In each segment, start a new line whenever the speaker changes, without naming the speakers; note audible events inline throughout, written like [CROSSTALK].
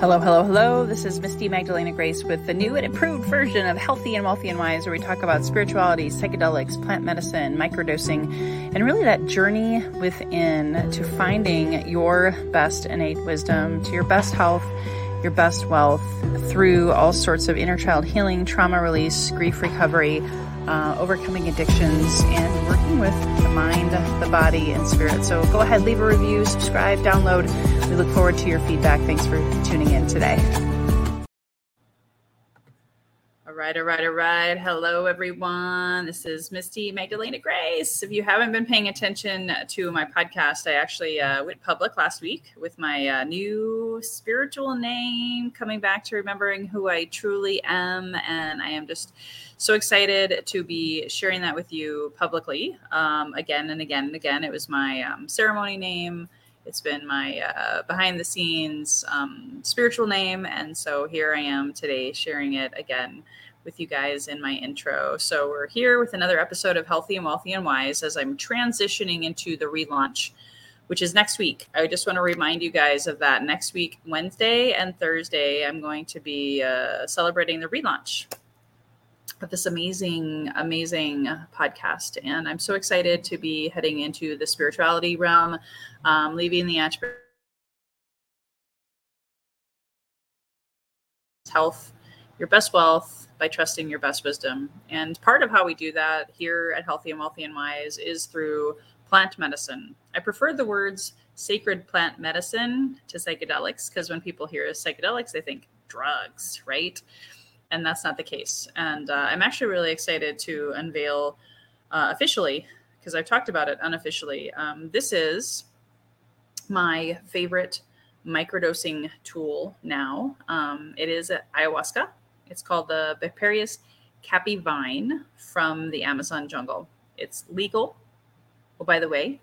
Hello, hello, hello. This is Misty Magdalena Grace with the new and improved version of Healthy and Wealthy and Wise, where we talk about spirituality, psychedelics, plant medicine, microdosing, and really that journey within to finding your best innate wisdom, to your best health, your best wealth through all sorts of inner child healing, trauma release, grief recovery, uh, overcoming addictions, and working with the mind, the body, and spirit. So go ahead, leave a review, subscribe, download. We look forward to your feedback. Thanks for tuning in today. All right, all right, all right. Hello, everyone. This is Misty Magdalena Grace. If you haven't been paying attention to my podcast, I actually uh, went public last week with my uh, new spiritual name, coming back to remembering who I truly am. And I am just so excited to be sharing that with you publicly um, again and again and again. It was my um, ceremony name. It's been my uh, behind the scenes um, spiritual name. And so here I am today sharing it again with you guys in my intro. So we're here with another episode of Healthy and Wealthy and Wise as I'm transitioning into the relaunch, which is next week. I just want to remind you guys of that. Next week, Wednesday and Thursday, I'm going to be uh, celebrating the relaunch this amazing, amazing podcast. And I'm so excited to be heading into the spirituality realm, um, leaving the health, your best wealth by trusting your best wisdom. And part of how we do that here at Healthy and Wealthy and Wise is through plant medicine. I prefer the words sacred plant medicine to psychedelics because when people hear psychedelics, they think drugs, right? And that's not the case. And uh, I'm actually really excited to unveil uh, officially, because I've talked about it unofficially. Um, this is my favorite microdosing tool now. Um, it is ayahuasca. It's called the Biperius caapi vine from the Amazon jungle. It's legal. Oh, by the way,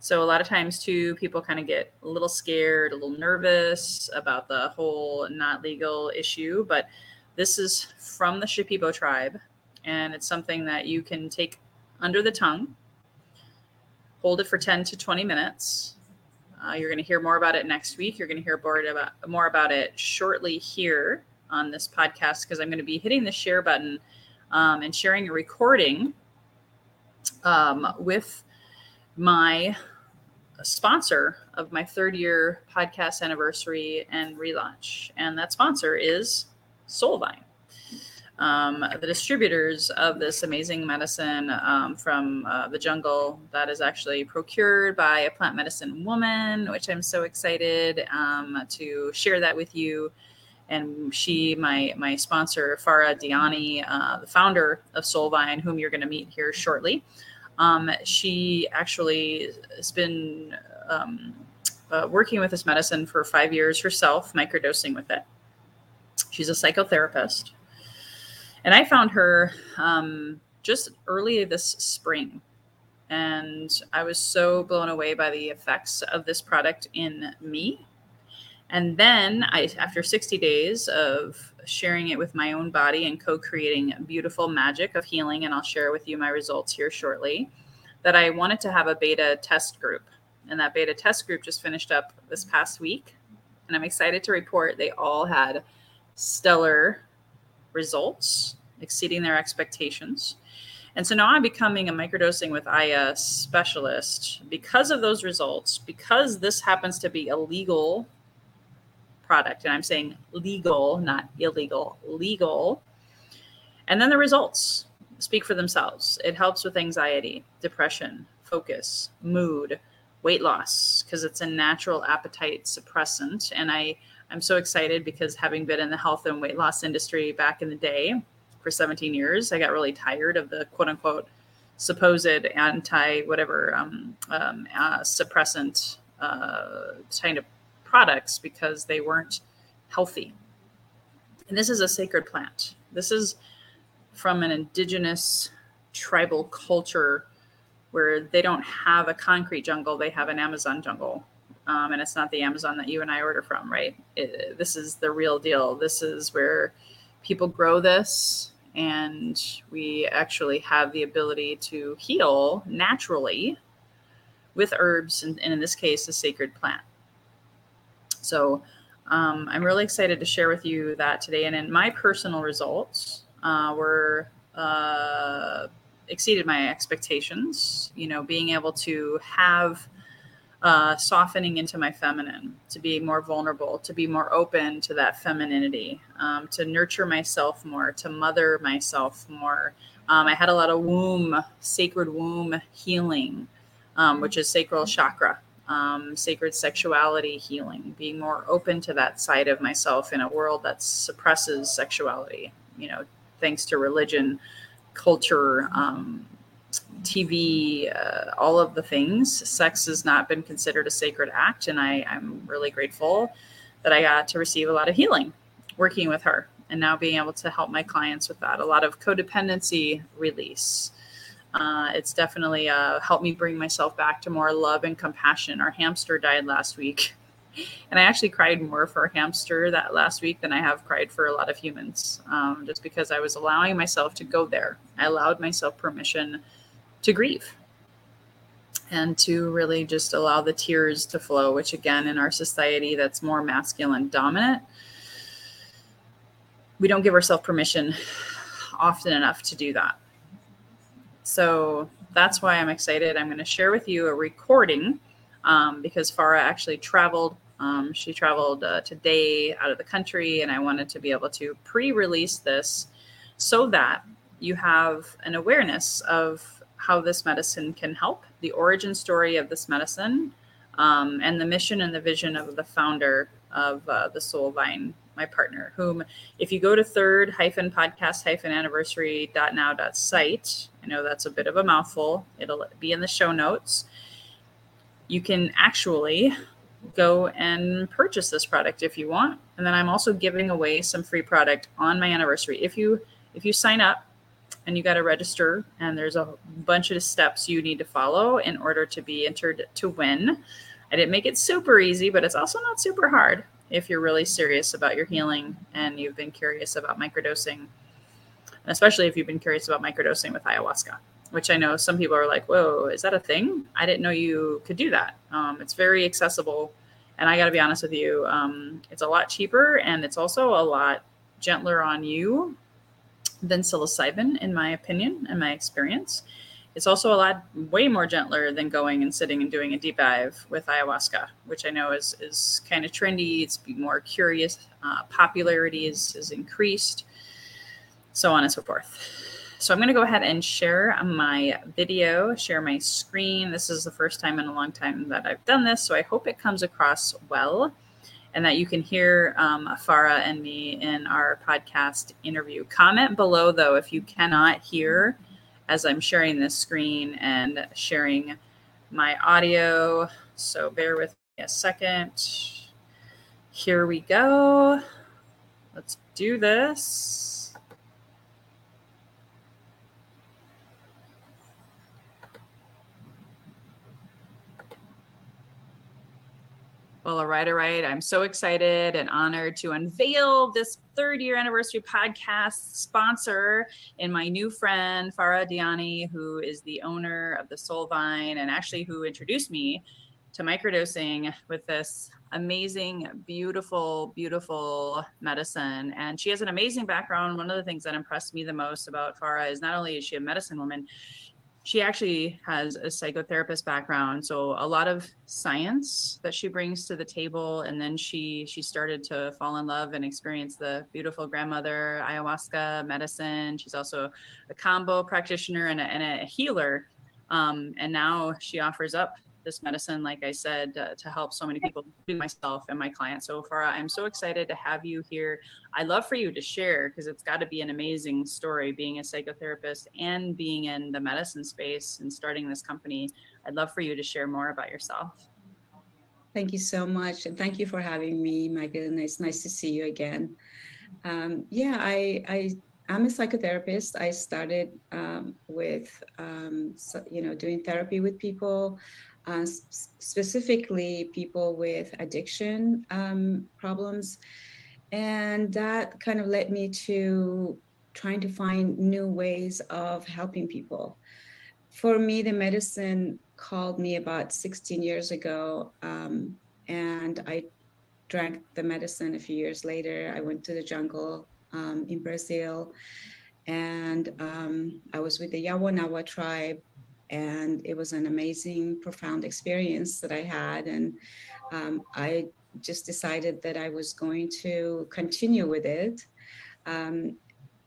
so a lot of times too, people kind of get a little scared, a little nervous about the whole not legal issue, but this is from the Shipibo tribe, and it's something that you can take under the tongue, hold it for 10 to 20 minutes. Uh, you're going to hear more about it next week. You're going to hear more about, more about it shortly here on this podcast because I'm going to be hitting the share button um, and sharing a recording um, with my sponsor of my third year podcast anniversary and relaunch. And that sponsor is Soulvine. Um, the distributors of this amazing medicine um, from uh, the jungle that is actually procured by a plant medicine woman, which I'm so excited um, to share that with you. And she, my my sponsor, Farah Diani, uh, the founder of Soulvine, whom you're going to meet here shortly, um, she actually has been um, uh, working with this medicine for five years herself, microdosing with it She's a psychotherapist. And I found her um, just early this spring. And I was so blown away by the effects of this product in me. And then I, after 60 days of sharing it with my own body and co-creating beautiful magic of healing, and I'll share with you my results here shortly, that I wanted to have a beta test group. And that beta test group just finished up this past week. And I'm excited to report they all had stellar results, exceeding their expectations. And so now I'm becoming a microdosing with Aya specialist because of those results, because this happens to be a legal product. And I'm saying legal, not illegal, legal. And then the results speak for themselves. It helps with anxiety, depression, focus, mood, weight loss, because it's a natural appetite suppressant. And I I'm so excited because having been in the health and weight loss industry back in the day for 17 years, I got really tired of the quote unquote supposed anti whatever um, um, uh, suppressant uh, kind of products because they weren't healthy. And this is a sacred plant. This is from an indigenous tribal culture where they don't have a concrete jungle, they have an Amazon jungle um, and it's not the Amazon that you and I order from, right? It, this is the real deal. This is where people grow this, and we actually have the ability to heal naturally with herbs, and, and in this case, a sacred plant. So, Um, I'm really excited to share with you that today. And in my personal results, uh, were uh, exceeded my expectations. You know, being able to have uh, softening into my feminine, to be more vulnerable, to be more open to that femininity, um, to nurture myself more, to mother myself more. Um, I had a lot of womb, sacred womb healing, um, which is sacral chakra, um, sacred sexuality healing, being more open to that side of myself in a world that suppresses sexuality, you know, thanks to religion, culture, um, TV, uh, all of the things. Sex has not been considered a sacred act, and I, I'm really grateful that I got to receive a lot of healing working with her and now being able to help my clients with that. A lot of codependency release. Uh, it's definitely uh, helped me bring myself back to more love and compassion. Our hamster died last week. [LAUGHS] And I actually cried more for a hamster that last week than I have cried for a lot of humans, um, just because I was allowing myself to go there. I allowed myself permission to grieve and to really just allow the tears to flow, which again, in our society that's more masculine dominant, we don't give ourselves permission often enough to do that. So that's why I'm excited. I'm going to share with you a recording um, because Farah actually traveled. Um, she traveled uh, today out of the country, and I wanted to be able to pre release this so that you have an awareness of how this medicine can help, the origin story of this medicine, um, and the mission and the vision of the founder of uh, the Soul Vine, my partner, whom, if you go to third hyphen podcast hyphen I know that's a bit of a mouthful, it'll be in the show notes. You can actually go and purchase this product if you want. And then I'm also giving away some free product on my anniversary. If you if you sign up and you got to register and there's a bunch of steps you need to follow in order to be entered to win. I didn't make it super easy but it's also not super hard if you're really serious about your healing and you've been curious about microdosing especially if you've been curious about microdosing with ayahuasca which i know some people are like whoa is that a thing? I didn't know you could do that. Um, it's very accessible and i got to be honest with you um, it's a lot cheaper and it's also a lot gentler on you than psilocybin, in my opinion and my experience. It's also a lot way more gentler than going and sitting and doing a deep dive with ayahuasca, which I know is is kind of trendy. It's more curious. Uh, popularity is is increased, so on and so forth. So I'm going to go ahead and share my video, share my screen. This is the first time in a long time that I've done this, so I hope it comes across well and that you can hear um, Farah and me in our podcast interview. Comment below, though, if you cannot hear as I'm sharing this screen and sharing my audio. So bear with me a second. Here we go. Let's do this. Well, all right, all right. I'm so excited and honored to unveil this third year anniversary podcast sponsor in my new friend, Farah Diani, who is the owner of the Soul Vine and actually who introduced me to microdosing with this amazing, beautiful, beautiful medicine. And she has an amazing background. One of the things that impressed me the most about Farah is not only is she a medicine woman, she actually has a psychotherapist background so a lot of science that she brings to the table and then she she started to fall in love and experience the beautiful grandmother ayahuasca medicine. She's also a Kambo practitioner and a, and a healer. Um, and now she offers up this medicine, like I said, uh, to help so many people, including myself and my clients. So far, I'm so excited to have you here. I love for you to share because it's got to be an amazing story being a psychotherapist and being in the medicine space and starting this company. I'd love for you to share more about yourself.
Thank you so much. And thank you for having me, Megan. It's nice to see you again. Um, yeah, I, I I'm a psychotherapist. I started um, with, um, so, you know, doing therapy with people uh, specifically people with addiction um, problems. And that kind of led me to trying to find new ways of helping people. For me, the medicine called me about 16 years ago, um, and I drank the medicine a few years later. I went to the jungle um, in Brazil, and um, I was with the Yawanawa tribe, and it was an amazing, profound experience that I had. And um, I just decided that I was going to continue with it. Um,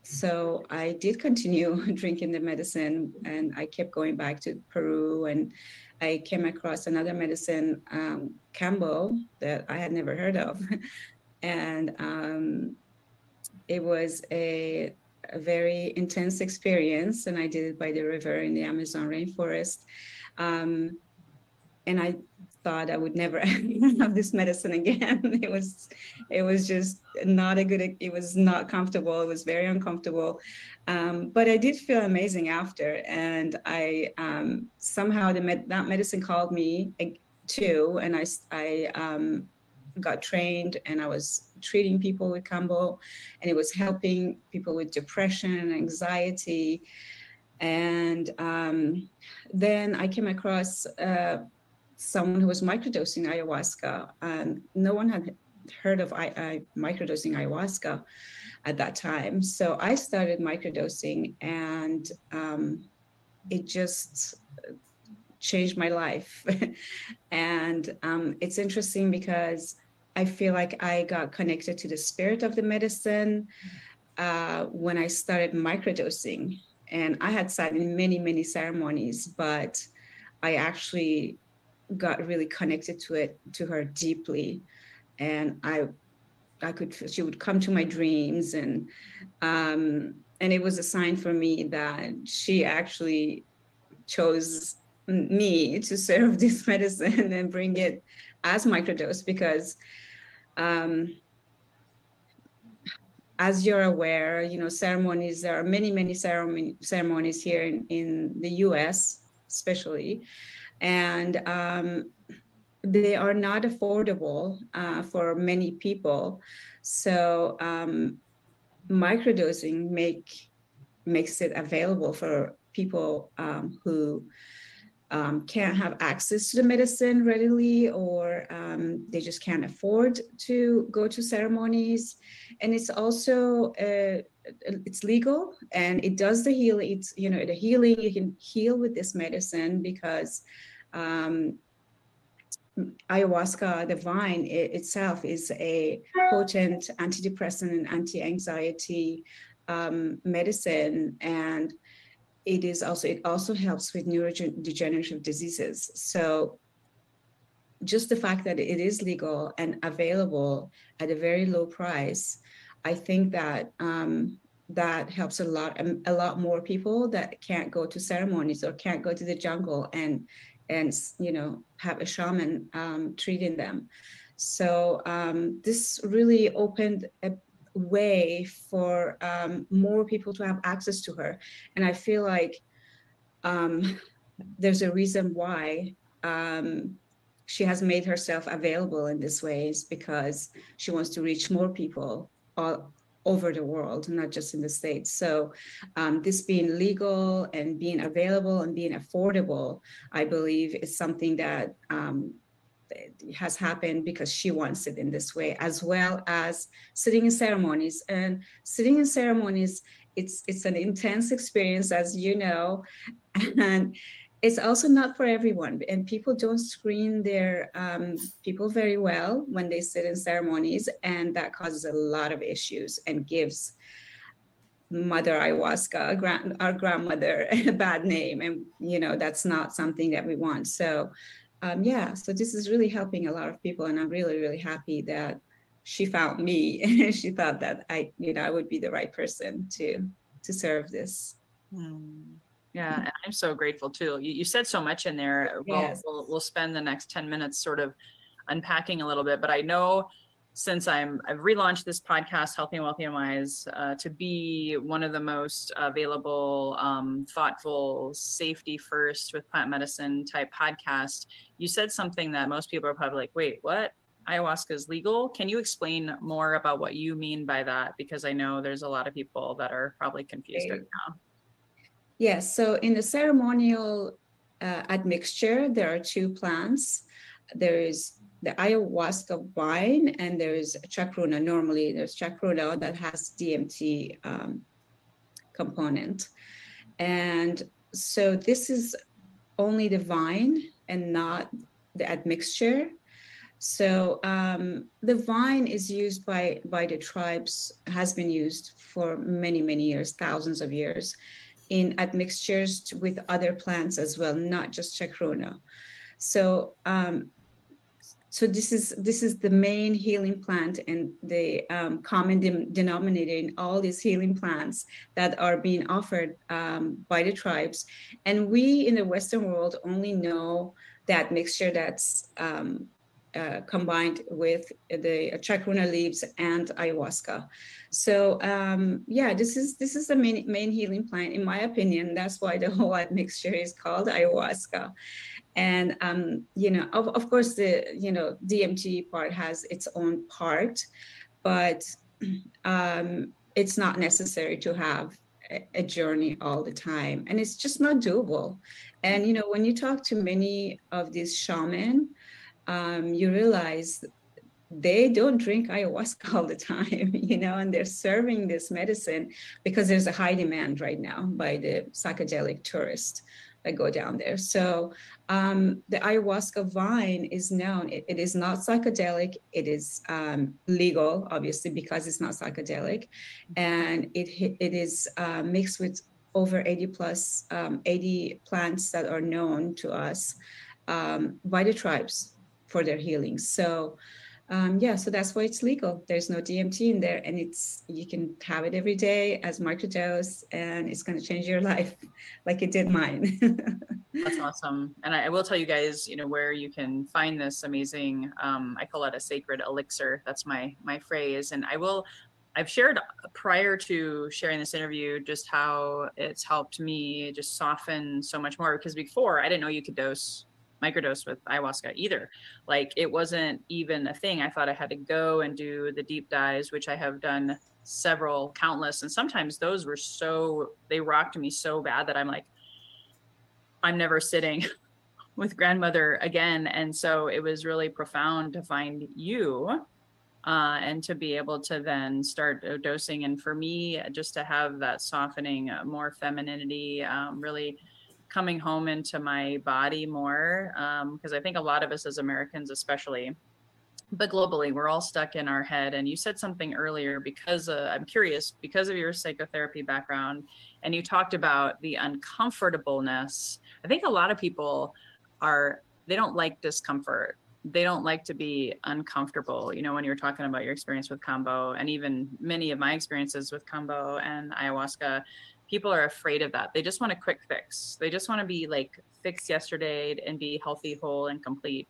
so I did continue [LAUGHS] drinking the medicine and I kept going back to Peru and I came across another medicine, um, Kambo, that I had never heard of. [LAUGHS] and um, it was a, a, very intense experience and I did it by the river in the Amazon rainforest. Um, and I thought I would never [LAUGHS] have this medicine again. [LAUGHS] It was, it was just not a good. It was not comfortable. It was very uncomfortable, um, but I did feel amazing after. And I um, somehow the med- that medicine called me too, and I I um, got trained and I was treating people with Kambo, and it was helping people with depression and anxiety. And um, then I came across. Uh, someone who was microdosing ayahuasca, and no one had heard of I, I, microdosing ayahuasca at that time. So I started microdosing, and um, it just changed my life. [LAUGHS] and um, it's interesting because I feel like I got connected to the spirit of the medicine uh, when I started microdosing. And I had sat in many, many ceremonies, but I actually got really connected to it to her deeply and i i could she would come to my dreams and um and it was a sign for me that she actually chose me to serve [LAUGHS] this medicine and bring it as microdose because um as you're aware you know ceremonies there are many many ceremony, ceremonies here in, in the us especially and um, they are not affordable uh, for many people. So um, microdosing make makes it available for people um, who um, can't have access to the medicine readily or um, they just can't afford to go to ceremonies. And it's also uh, it's legal and it does the healing it's you know the healing you can heal with this medicine because um, ayahuasca, the vine it, itself, is a potent antidepressant and anti-anxiety um, medicine, and it is also it also helps with neurodegenerative diseases. So, just the fact that it is legal and available at a very low price, I think that um, that helps a lot a lot more people that can't go to ceremonies or can't go to the jungle and and you know have a shaman um, treating them so um, this really opened a way for um, more people to have access to her and i feel like um, there's a reason why um, she has made herself available in this way is because she wants to reach more people all, over the world, not just in the States. So, um, this being legal and being available and being affordable, I believe is something that um, has happened because she wants it in this way, as well as sitting in ceremonies. And sitting in ceremonies, it's it's an intense experience, as you know, and it's also not for everyone and people don't screen their um, people very well when they sit in ceremonies and that causes a lot of issues and gives mother ayahuasca grand, our grandmother [LAUGHS] a bad name. And you know that's not something that we want. So um, yeah so this is really helping a lot of people and i'm really really happy that she found me [LAUGHS] and she thought that i you know i would be the right person to to serve this
mm. Yeah, and I'm so grateful too. You, you said so much in there. We'll, yes. we'll, we'll spend the next 10 minutes sort of unpacking a little bit, but I know since I'm I've relaunched this podcast, Healthy and Wealthy and Wise, uh, to be one of the most available, um, thoughtful, safety first with plant medicine type podcast. You said something that most people are probably like, "Wait, what? Ayahuasca is legal?" Can you explain more about what you mean by that? Because I know there's a lot of people that are probably confused right now.
Yes, so in the ceremonial uh, admixture, there are two plants. There is the ayahuasca vine and there's chacruna. Normally, there's chacruna that has DMT um, component, and so this is only the vine and not the admixture. So um, the vine is used by by the tribes, has been used for many many years, thousands of years, in admixtures with other plants as well, not just chacruna. So um, so this is this is the main healing plant and the um, common de- denominator in all these healing plants that are being offered um, by the tribes and we in the western world only know that mixture that's um, uh, combined with the chacruna leaves and ayahuasca. So um, yeah, this is this is the main main healing plant in my opinion. That's why the whole mixture is called ayahuasca. And um, you know, of, of course, the you know DMT part has its own part, but [CLEARS THROAT] um, it's not necessary to have a journey all the time and it's just not doable. And you know when you talk to many of these shaman um, you realize they don't drink ayahuasca all the [LAUGHS] time, you know, and they're serving this medicine because there's a high demand right now by the psychedelic tourists that go down there. So um, the ayahuasca vine is known. It, it is not psychedelic. It is um, legal, obviously, because it's not psychedelic, and it it is uh, mixed with over 80 plus um, 80 plants that are known to us um, by the tribes for their healing. So um, yeah, so that's why it's legal. There's no DMT in there, and it's you can have it every day as microdose, and it's going to change your [LAUGHS] life, like it did mine. [LAUGHS]
that's awesome, and I, I, will tell you guys, you know, where you can find this amazing. Um, I call it a sacred elixir. That's my my phrase, and I will. I've shared prior to sharing this interview just how it's helped me just soften so much more because before I didn't know you could dose microdose with ayahuasca either. Like it wasn't even a thing. I thought I had to go and do the deep dives, which I have done several, countless. And sometimes those were so, they rocked me so bad that I'm like, I'm never sitting [LAUGHS] with grandmother again. And so it was really profound to find you uh, and to be able to then start dosing. And for me, just to have that softening, uh, more femininity, um, really coming home into my body more because um, I think a lot of us as Americans, especially, but globally, we're all stuck in our head. And you said something earlier because uh, I'm curious because of your psychotherapy background, and you talked about the uncomfortableness. I think a lot of people are they don't like discomfort they don't like to be uncomfortable. You know, when you're talking about your experience with Kambo and even many of my experiences with Kambo and ayahuasca, people are afraid of that. They just want a quick fix. They just want to be like fixed yesterday and be healthy, whole, and complete.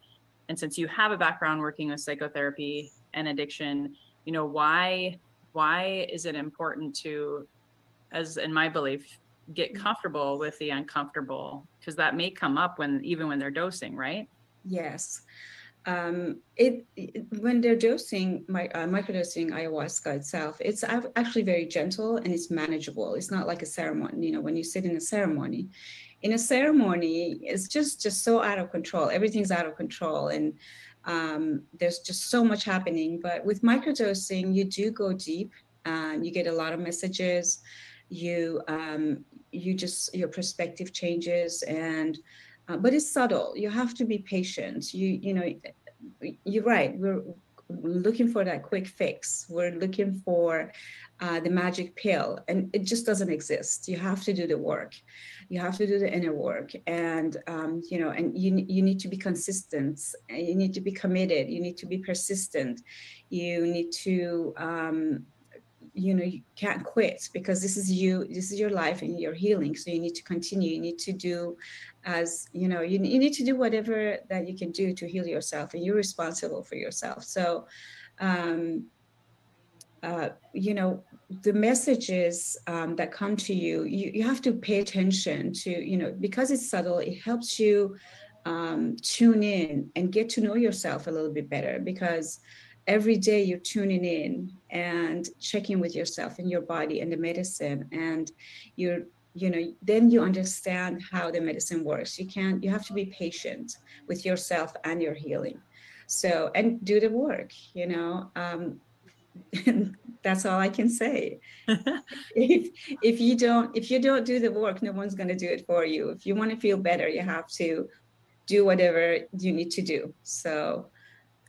And since you have a background working with psychotherapy and addiction, you know why why is it important to, as in my belief, get mm. comfortable with the uncomfortable because that may come up when even when they're dosing, right?
Yes um, it, it, when they're dosing my uh, microdosing ayahuasca itself, it's actually very gentle and it's manageable. It's not like a ceremony. You know, when you sit in a ceremony, in a ceremony, it's just just so out of control. Everything's out of control, and um, there's just so much happening. But with microdosing, you do go deep. and you get a lot of messages. You um, you just your perspective changes and uh, but it's subtle. You have to be patient. You you know, you're right. We're looking for that quick fix. We're looking for uh, the magic pill, and it just doesn't exist. You have to do the work. You have to do the inner work, and um, you know, and you you need to be consistent. You need to be committed. You need to be persistent. You need to um, you know you can't quit because this is you this is your life and your healing. So you need to continue. You need to do as you know you, you need to do whatever that you can do to heal yourself and you're responsible for yourself. So um uh, you know the messages um, that come to you, you you have to pay attention to you know because it's subtle it helps you um, tune in and get to know yourself a little bit better because every day you're tuning in and checking with yourself and your body and the medicine and you're you know then you understand how the medicine works you can't you have to be patient with yourself and your healing So, and do the work, you know. Um, [LAUGHS] that's all I can say. [LAUGHS] if if you don't if you don't do the work, no one's going to do it for you. If you want to feel better, you have to do whatever you need to do. So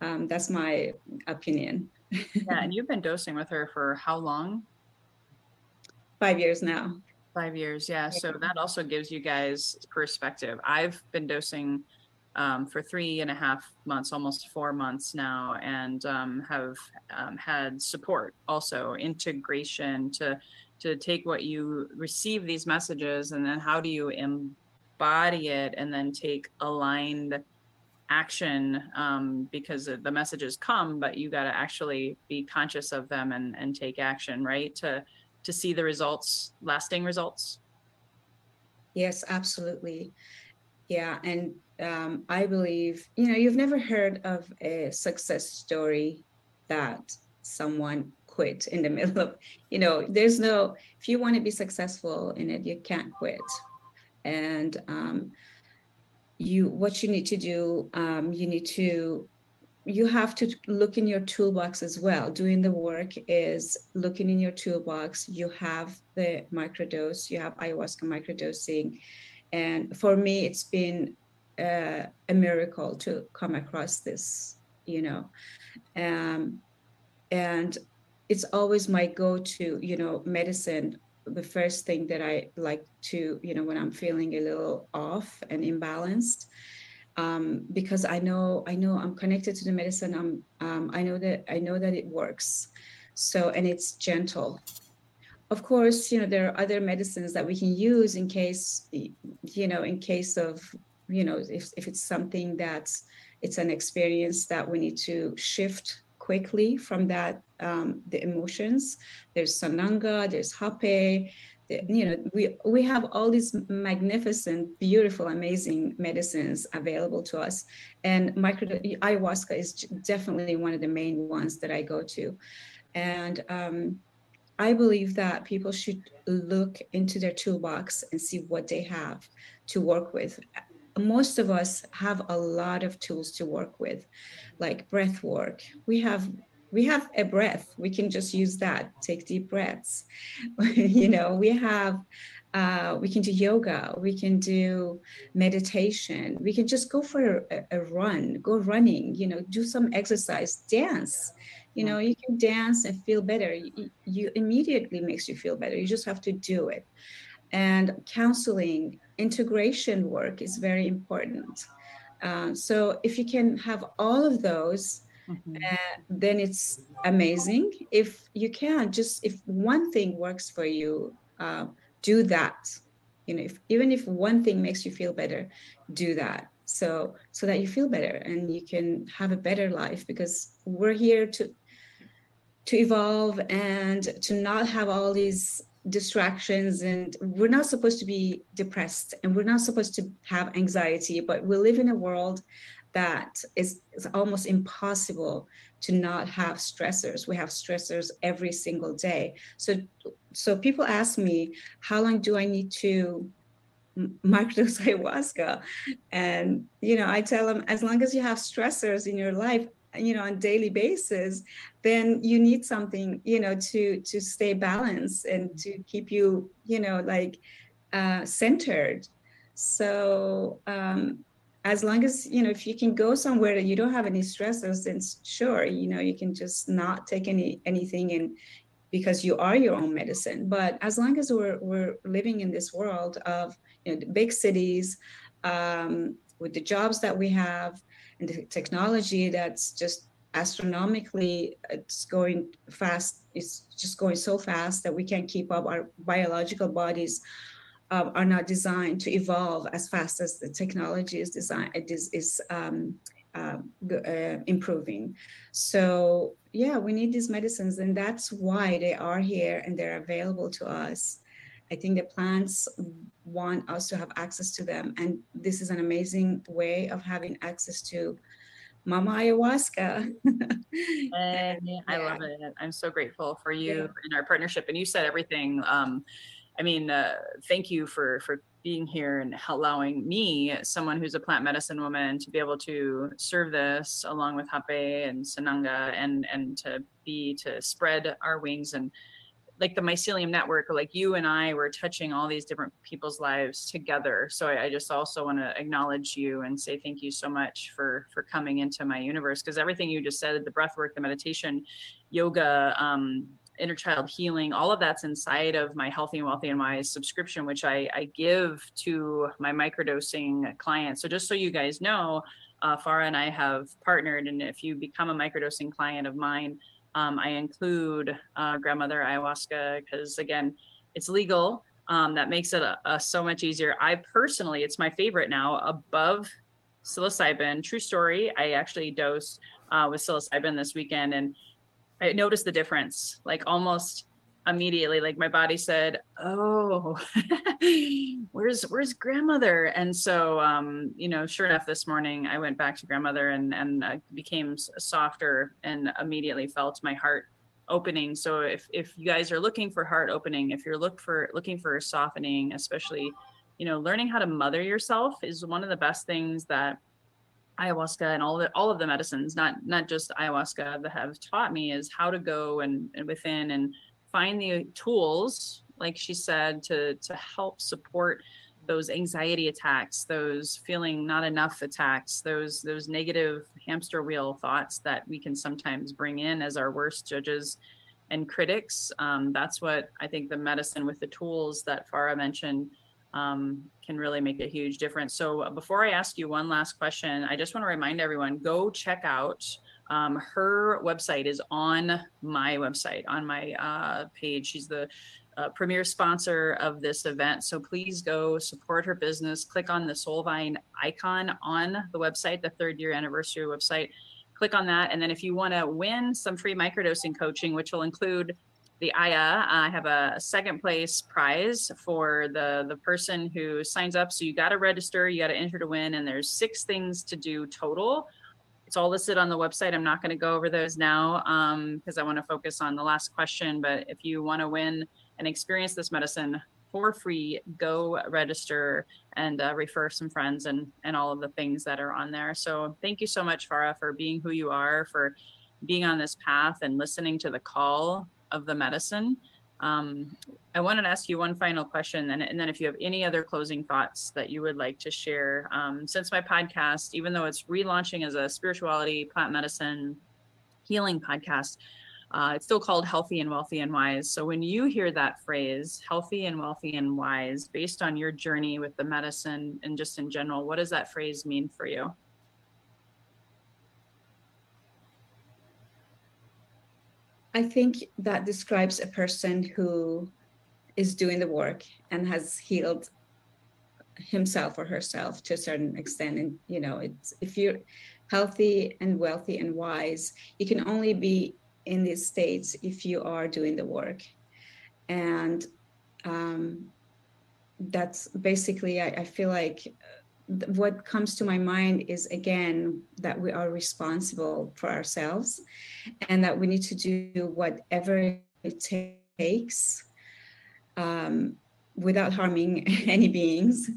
um, that's my opinion.
yeah, [LAUGHS] and you've been dosing with her for how long?
Five years now.
Five years, yeah. So that also gives you guys perspective. I've been dosing um, for three and a half months, almost four months now, and um, have um, had support also integration to to take what you receive these messages and then how do you embody it and then take aligned action um, because the messages come, but you got to actually be conscious of them and and take action, right? To to see the results, lasting results.
Yes, absolutely. Yeah, and um, I believe, you know, you've never heard of a success story that someone quit in the [LAUGHS] middle of, you know, there's no, if you want to be successful in it, you can't quit. And um, you, what you need to do, um, you need to, you have to look in your toolbox as well. Doing the work is looking in your toolbox. You have the microdose, you have ayahuasca microdosing. And for me, it's been uh, a miracle to come across this, you know. Um, and it's always my go-to, you know, medicine. The first thing that I like to, you know, when I'm feeling a little off and imbalanced, um, because I know I know I'm connected to the medicine. I'm um, I know that I know that it works. So and it's gentle. Of course, you know there are other medicines that we can use in case you know in case of you know if, if it's something that's it's an experience that we need to shift quickly from that um, the emotions. There's sananga there's hape the, you know we we have all these magnificent beautiful amazing medicines available to us. And micro ayahuasca is definitely one of the main ones that i go to. And um, I believe that people should look into their toolbox and see what they have to work with. Most of us have a lot of tools to work with like breath work. We have we have a breath. We can just use that take deep breaths. [LAUGHS] You know we have uh, we can do yoga we can do meditation we can just go for a, a run go running you know do some exercise dance. You know you can dance and feel better. You, you immediately makes you feel better. You just have to do it. And counseling integration work is very important. Uh, so if you can have all of those mm-hmm. uh, then it's amazing. If you can just if one thing works for you uh, do that. You know if, even if one thing makes you feel better do that. So so that you feel better and you can have a better life because we're here to to evolve and to not have all these distractions and we're not supposed to be depressed and we're not supposed to have anxiety but we live in a world that is, is almost impossible to not have stressors. We have stressors every single day. So so people ask me how long do i need to microdose [LAUGHS] ayahuasca? And you know i tell them as long as you have stressors in your life you know on daily basis then you need something you know to to stay balanced and to keep you you know like uh, centered. So um, as long as you know if you can go somewhere that you don't have any stressors then sure you know you can just not take any anything and because you are your own medicine. But as long as we're, we're living in this world of you know the big cities um, with the jobs that we have and the technology that's just astronomically it's going fast it's just going so fast that we can't keep up our biological bodies uh, are not designed to evolve as fast as the technology is designed it is, is um, uh, uh, improving so yeah we need these medicines and that's why they are here and they're available to us i think the plants want us to have access to them and this is an amazing way of having access to Mama Ayahuasca. [LAUGHS]
I love it. I'm so grateful for you yeah. and our partnership. And you said everything. Um, I mean, uh, thank you for for being here and allowing me, someone who's a plant medicine woman, to be able to serve this along with Hape and Sananga and and to be to spread our wings. And like the mycelium network like you and i were touching all these different people's lives together. So i, I just also want to acknowledge you and say thank you so much for for coming into my universe. Because everything you just said the breath work the meditation yoga um, inner child healing all of that's inside of my healthy and wealthy and wise subscription which I, I give to my microdosing clients. So just so you guys know uh, farah and i have partnered and if you become a microdosing client of mine um, i include uh, grandmother ayahuasca because again it's legal um, that makes it a, a so much easier. I personally it's my favorite now above psilocybin. True story i actually dosed uh, with psilocybin this weekend and I noticed the difference like almost immediately like my body said oh [LAUGHS] where's where's grandmother? And so um you know sure enough this morning i went back to grandmother and and I became softer and immediately felt my heart opening. So if if you guys are looking for heart opening if you're look for looking for softening especially you know learning how to mother yourself is one of the best things that ayahuasca and all the all of the medicines not not just ayahuasca that have taught me is how to go and, and within and find the tools like she said to to help support those anxiety attacks those feeling not enough attacks those those negative hamster wheel thoughts that we can sometimes bring in as our worst judges and critics. Um, that's what i think the medicine with the tools that farah mentioned um, can really make a huge difference. So uh, before I ask you one last question, I just want to remind everyone, go check out um, her website is on my website, on my uh, page. She's the uh, premier sponsor of this event. So please go support her business. Click on the Soulvine icon on the website, the third year anniversary website. Click on that. And then if you want to win some free microdosing coaching, which will include the Aya. I have a second place prize for the the person who signs up. So you got to register, you got to enter to win, and there's six things to do total. It's all listed on the website. I'm not going to go over those now because um, I want to focus on the last question. But if you want to win and experience this medicine for free, go register and uh, refer some friends and and all of the things that are on there. So thank you so much, Farah, for being who you are, for being on this path and listening to the call of the medicine. Um, I wanted to ask you one final question, and, and, then if you have any other closing thoughts that you would like to share. Um, since my podcast, even though it's relaunching as a spirituality, plant medicine, healing podcast, uh, it's still called Healthy and Wealthy and Wise. So when you hear that phrase, healthy and wealthy and wise, based on your journey with the medicine and just in general, what does that phrase mean for you?
I think that describes a person who is doing the work and has healed himself or herself to a certain extent. And you know, it's if you're healthy and wealthy and wise, you can only be in these states if you are doing the work. And um, that's basically, I, I feel like what comes to my mind is again that we are responsible for ourselves and that we need to do whatever it takes um, without harming [LAUGHS] any beings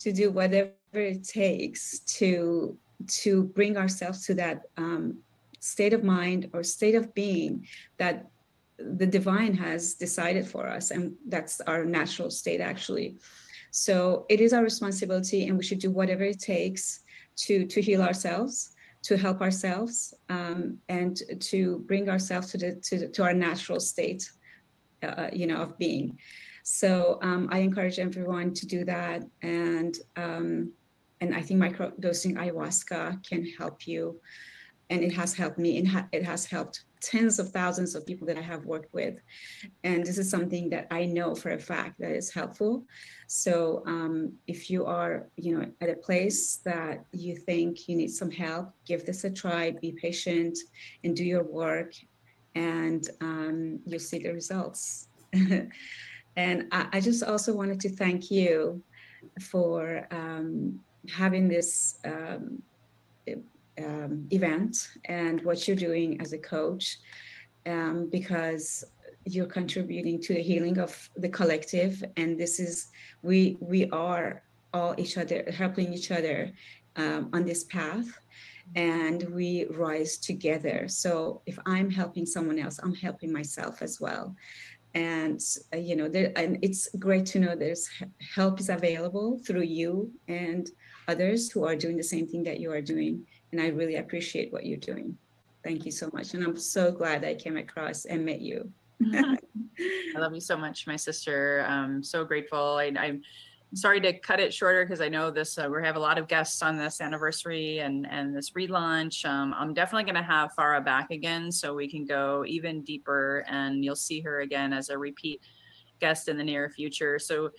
to do whatever it takes to to bring ourselves to that um, state of mind or state of being that the divine has decided for us and that's our natural state actually so it is our responsibility, and we should do whatever it takes to to heal ourselves, to help ourselves, um, and to bring ourselves to the to, to our natural state, uh, you know, of being. So um, I encourage everyone to do that, and um, and I think microdosing ayahuasca can help you, and it has helped me. and it has helped tens of thousands of people that I have worked with. And this is something that I know for a fact that is helpful. So um, if you are, you know, at a place that you think you need some help, give this a try, be patient and do your work and um, you'll see the results. [LAUGHS] and I, I, just also wanted to thank you for um, having this um, um, event and what you're doing as a coach um, because you're contributing to the healing of the collective. And this is we we are all each other helping each other um, on this path. And we rise together. So if i'm helping someone else i'm helping myself as well. And uh, you know there and it's great to know there's help is available through you and others who are doing the same thing that you are doing and i really appreciate what you're doing thank you so much and i'm so glad i came across and met you [LAUGHS]
I love you so much, my sister. I'm so grateful. I, I'm sorry to cut it shorter because I know this. Uh, we have a lot of guests on this anniversary and and this relaunch. Um, I'm definitely going to have Farah back again so we can go even deeper, and you'll see her again as a repeat guest in the near future. So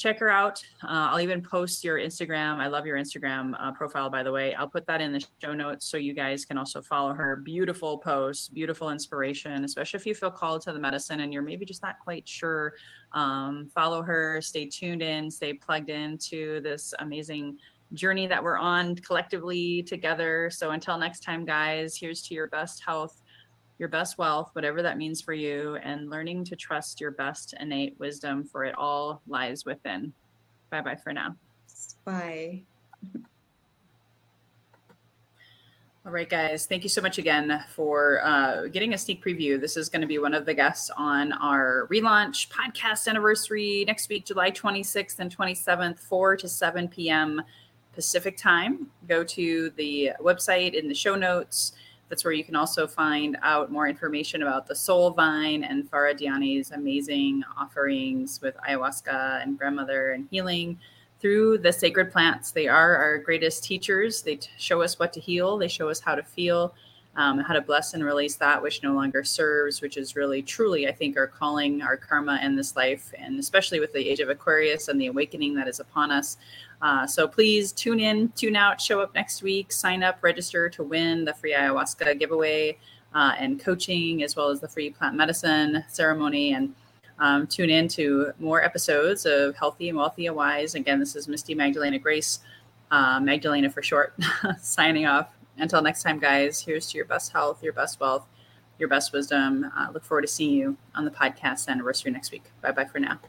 check her out. Uh, I'll even post your Instagram. I love your Instagram uh, profile, by the way. I'll put that in the show notes so you guys can also follow her. Beautiful posts, beautiful inspiration, especially if you feel called to the medicine and you're maybe just not quite sure. Um, follow her, stay tuned in, stay plugged into this amazing journey that we're on collectively together. So until next time, guys, here's to your best health your best wealth, whatever that means for you, and learning to trust your best innate wisdom, for it all lies within. Bye bye for now.
Bye.
All right, guys. Thank you so much again for uh, getting a sneak preview. This is going to be one of the guests on our relaunch podcast anniversary next week, July 26th and 27th, 4 to 7 p.m. Pacific time. Go to the website in the show notes that's where you can also find out more information about the Soul Vine and Farah Diani's amazing offerings with ayahuasca and grandmother and healing through the sacred plants. They are our greatest teachers. They t- show us what to heal, they show us how to feel, um, how to bless and release that which no longer serves, which is really, truly, I think, our calling, our karma in this life, and especially with the age of Aquarius and the awakening that is upon us. Uh, so please tune in, tune out, show up next week, sign up, register to win the free ayahuasca giveaway uh, and coaching, as well as the free plant medicine ceremony. And um, tune in to more episodes of Healthy and Wealthy and Wise. Again, this is Misty Magdalena Grace, uh, Magdalena for short, [LAUGHS] signing off. Until next time, guys, here's to your best health, your best wealth, your best wisdom. Uh, look forward to seeing you on the podcast anniversary next week. Bye bye for now.